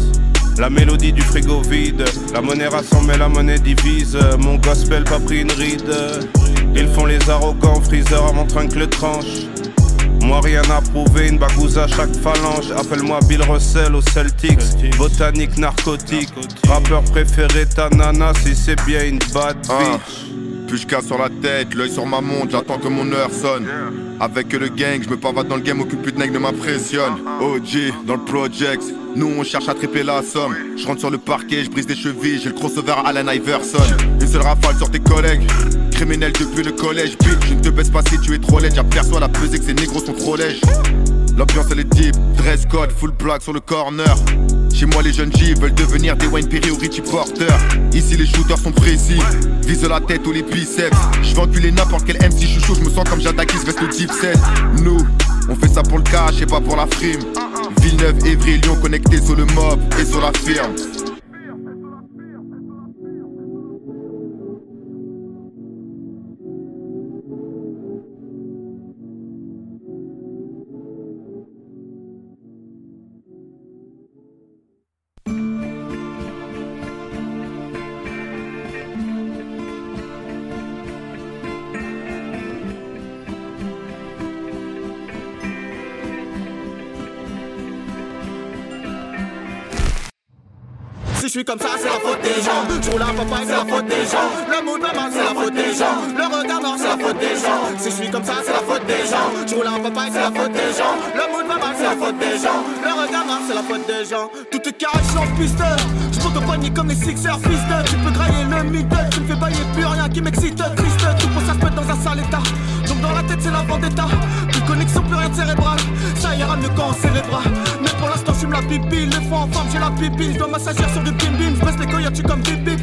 La mélodie du frigo vide, la monnaie rassemble la monnaie divise, mon gospel pas pris une ride. Ils font les arrogants, freezer à mon le tranche. Moi rien à prouver, une bagouze à chaque phalange. Appelle-moi Bill Russell aux Celtics. Botanique, narcotique. Rappeur préféré, ta nana, si c'est bien une bad Ah. bitch. Plus je casse sur la tête, l'œil sur ma montre, j'attends que mon heure sonne. Avec le gang, je me pavade dans le game, aucune pute ne m'impressionne. OG, dans le project, nous on cherche à triper la somme. Je rentre sur le parquet, je brise des chevilles, j'ai le crossover à Allen Iverson. Une seule rafale sur tes collègues. Criminel depuis le collège, bitch, je ne te baisse pas si tu es trop laid. J'aperçois la pesée que ces négros sont trop lèges. L'ambiance elle est deep, dress code, full black sur le corner. Chez moi les jeunes G veulent devenir des Wayne Perry ou Richie Porter. Ici les shooters sont précis, vise la tête ou les biceps. Je vais enculer n'importe quel MC chouchou, je me sens comme Jadakis veste le deep set. Nous, on fait ça pour le cash et pas pour la frime. Villeneuve, Évry, Lyon connectés sur le mob et sur la firme. Suis comme ça, c'est la faute des gens. Je roule à papaye, c'est la faute des gens. Le mood va mal, c'est la faute des gens. Le regard noir, c'est la faute des gens. Si je suis comme ça, c'est la faute des gens. Je roule à papaye, c'est la faute des gens. Le mood va mal, c'est la faute des gens. Le regard noir, c'est la faute des gens. Tout est carré, je en piste. Je monte au panier comme les Sixers fist. Tu peux grailler le middle, tu me fais bailler plus rien qui m'excite. Triste, tout pour ça se dans un sale état. Dans la tête, c'est la vendetta. Plus connexion, plus rien de cérébral. Ça ira mieux quand on bras. Mais pour l'instant, je la pipi. Les fois en forme, j'ai la pipi. Je dois m'assagir sur du bim bim. Je baisse les coyotes, suis comme bip.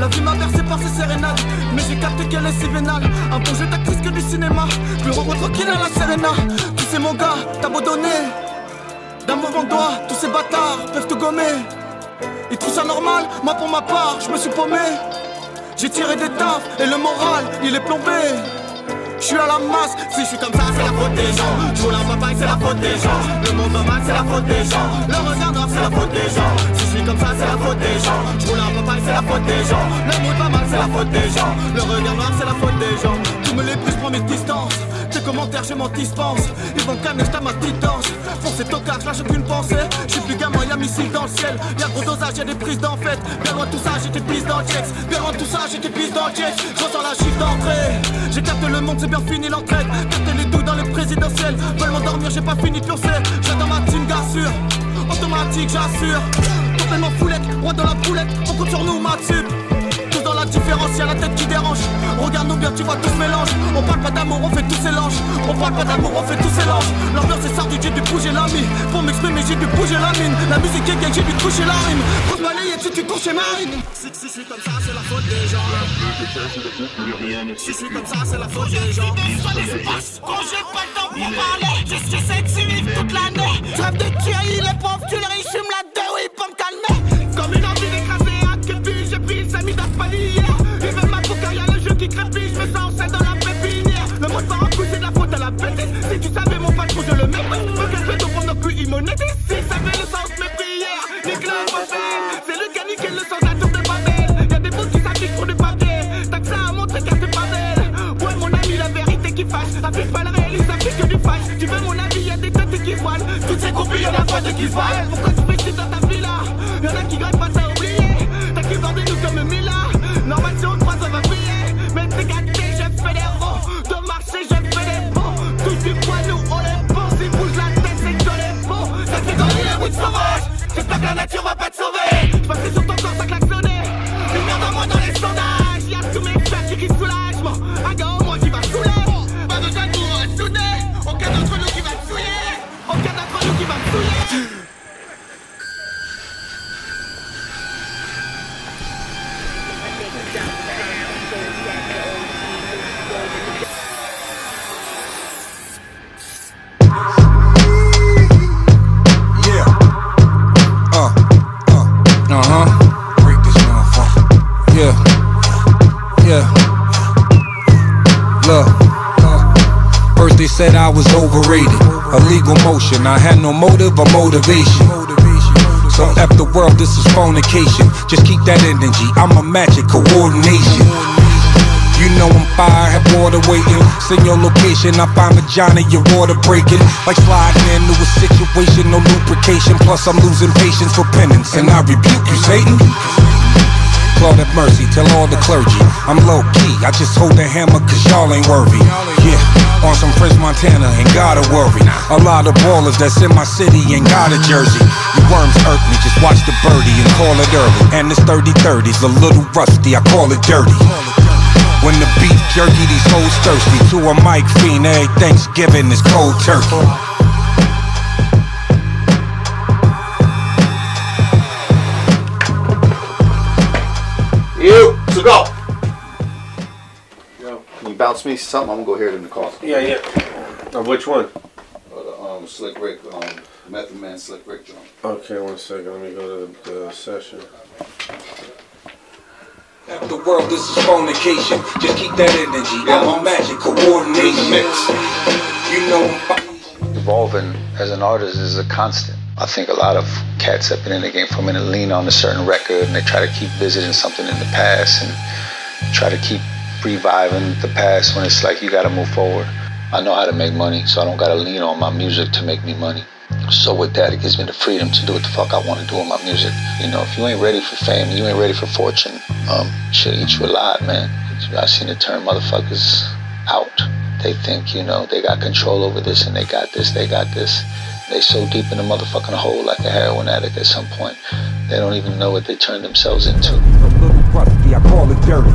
La vie m'a bercé par ses sérénades Mais j'ai capté qu'elle est si vénale Un bon jeu d'actrice que du cinéma Plus heureux tranquille à la Serena Tu sais mon gars, t'as beau donner D'un mouvement de doigt, tous ces bâtards peuvent te gommer. Ils trouvent ça normal, moi pour ma part, je me suis paumé. J'ai tiré des tafs et le moral, il est plombé. Je suis à la masse, si je suis comme ça, c'est la faute des gens. Je roule en c'est la faute des gens. Le monde va mal, c'est la faute des gens. Le regard noir, c'est la faute des gens. Si je suis comme ça, c'est la faute des gens. Je roule en c'est la faute des gens. Le monde va mal, c'est la faute des gens. Le regard noir, c'est la faute des gens. Tout me les plus, prends mes distances. Commentaires, je m'en dispense. Ils vont calmer, j't'ai ma petite danse. Pour ces tocards, là, j'ai qu'une pensée. Je suis plus gamin, y'a missile dans le ciel. Y'a gros dosage, y'a des prises d'en fait. Bien loin tout ça, j'étais pisse dans le checks. Bien loin tout ça, j'étais pisse dans le checks. Je ressens la chiffre d'entrée. J'ai capté le monde, c'est bien fini l'entraide. Capté les doux dans les présidentielles. Veulent m'endormir, j'ai pas fini de pioncer. J'ai dans ma team, sûr. Automatique, j'assure. Complètement foulette, roi dans la poulette. On compte sur nous, ma tube différence, y'a la tête qui dérange. Regarde-nous bien, tu vois tout se mélange. On parle pas d'amour, on fait tous ces langes. On parle pas d'amour, on fait tous ces langes. L'ambiance est sardine, j'ai dû bouger la mine. Pour m'exprimer, j'ai dû bouger la mine. La musique est gay, j'ai dû toucher la rime. Grosse balayette, si tu couches ma rime. Si, si comme ça, c'est la faute des gens. Si suis comme ça, c'est la faute des gens. Quand j'ai pas le temps pour parler, j'essaie de suivre toute l'année. Je rêve de tuer les pauvres, tu les riches, fume la deux, oui, pour me calmer. Comme une envie d'écraser amis d'Aspalier. Ils veulent ma coca, y'a le jeu qui crépit, je me sens seul dans la pépinière. Le mot par un coup, c'est de la faute à la bêtise. Si tu savais mon patron, je le méprise. Me cache pour nos couilles, il monétise. Si savais le sens mes prières, nique le prophète. C'est le gars qui le sens la tour de Babel. Y'a des bouts qui s'affichent pour du papier. T'as que ça à montrer car t'es pas belle. Ouais, mon ami, la vérité qui fâche. Affiche pas le ils affichent que du fâche. Tu veux mon avis, y'a des têtes qui voilent. Toutes ces copies, y'en a pas de qui se. Pourquoi tu fais chier dans ta villa Y'en a qui gratte la nature va pas te sauver. A legal motion. I had no motive or motivation. So F the world, this is fornication. Just keep that energy. I'm a magic coordination. You know I'm fire, have water waiting. Send your location, I find vagina, your water breaking. Like sliding into a situation, no lubrication. Plus I'm losing patience for penance, and I rebuke you, Satan. Lord have mercy, tell all the clergy I'm low key, I just hold the hammer cause y'all ain't worthy Yeah, on some French Montana, ain't gotta worry A lot of ballers that's in my city ain't got a jersey You worms hurt me, just watch the birdie and call it early And this 30-30's a little rusty, I call it dirty when the beef jerky, these hoes thirsty. To a mic fiend, Thanksgiving is cold turkey. You, so go. Can you bounce me something? I'm gonna go hear it in the car. Yeah, yeah. Uh, which one? Uh, the, um, Slick Rick, um, Method Man Slick Rick joint. Okay, one second. Let me go to the session. F the world, this is fornication. Just keep that energy. I'm a magic coordination. You know Evolving as an artist is a constant. I think a lot of cats have been in the game for a minute lean on a certain record and they try to keep visiting something in the past and try to keep reviving the past when it's like you gotta move forward. I know how to make money, so I don't gotta lean on my music to make me money. So with that, it gives me the freedom to do what the fuck I want to do with my music. You know, if you ain't ready for fame, you ain't ready for fortune, um, shit eat you alive, man. I seen it turn motherfuckers out. They think, you know, they got control over this and they got this, they got this. They so deep in a motherfucking hole like a heroin addict at some point. They don't even know what they turned themselves into. A little rusty, I call it dirty.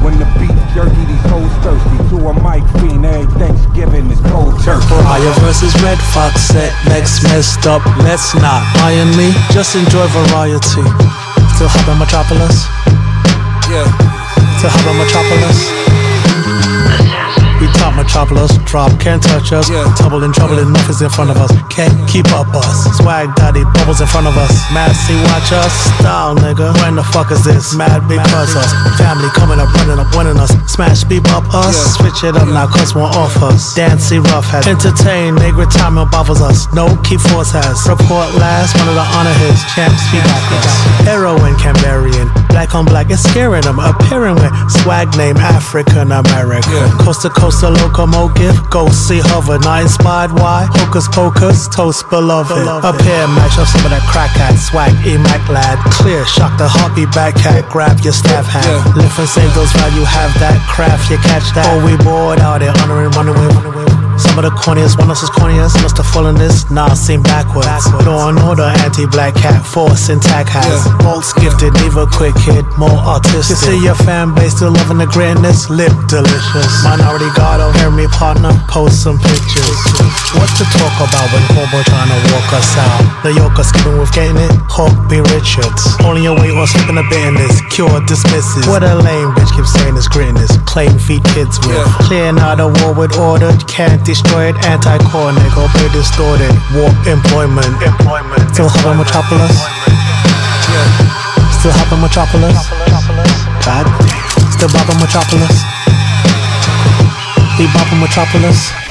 When the beef jerky, these hoes thirsty. To a mic fiend, every Thanksgiving is cold turkey. Fire versus Red Fox set next messed up. Let's not iron me, just enjoy variety. Still Hubba Metropolis? Yeah. Still Hubba Metropolis? Top metropolis. Drop, can't touch us. Trouble and trouble, enough is in front of us. Can't keep up us. Swag daddy, bubbles in front of us. Mad see, watch us. Style, nigga. When the fuck is this? Mad because us. Family coming up, running up, winning us. Smash, beep up us. Switch it up now, cause one off us. Dancy rough has entertain, nigga. Time bothers us. No keep force has. Report last, one of the honor his. Champs be back us. Heroin, Cambarian. Black on black, it's scaring them. Appearing with swag name African American. Coast to coast, a locomotive. Go see hover. Not inspired, why? Hocus pocus, toast beloved. Up here, match up some of that crack hat. Swag, emac lad. Clear, shock the heartbeat back hat. Grab your staff hand. Lift and save those while you have that craft, you catch that. Oh, we bored out there, honoring, running away, running away. Some of the corniest, one else is corniest, must have fallen this, nah, seem backwards. Law and order, anti-black cat, force intact has. Bolts gifted, neither quick hit, more artistic. You see your fan base still loving the greatness, lip delicious. Minority God, oh, hear me partner, post some pictures. What to talk about when Hobo trying to walk us out? The yoker skipping with getting it, Hawk B. Richards. Pulling your weight or slipping a bit in this, cure dismisses. What a lame bitch keeps saying is grittiness, claim feed kids with. Clearing out a war with order, can't destroyed, anti-chronic, all be distorted, war employment, employment. Still hopping metropolis? Still hopping metropolis? God Still bopping metropolis? He bopping metropolis?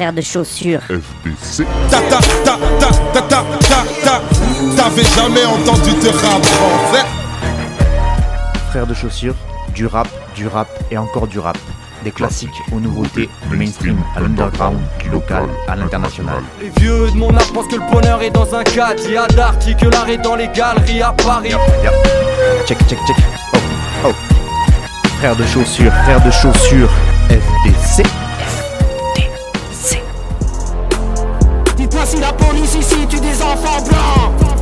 Frère de chaussures. FBC. Ta ta ta ta ta ta ta ta T'avais jamais entendu de rap français Frères de chaussures, du rap, du rap et encore du rap. Des classiques aux nouveautés, du mainstream à l'underground, du local à l'international. Les vieux de mon âge pensent que le bonheur est dans un cadre. Il y a d'arty que l'art est dans les galeries à Paris. Check, check, check. Oh, oh. Frères de chaussures, frères de chaussures, FDC. Dites-moi si la police ici tue des enfants blancs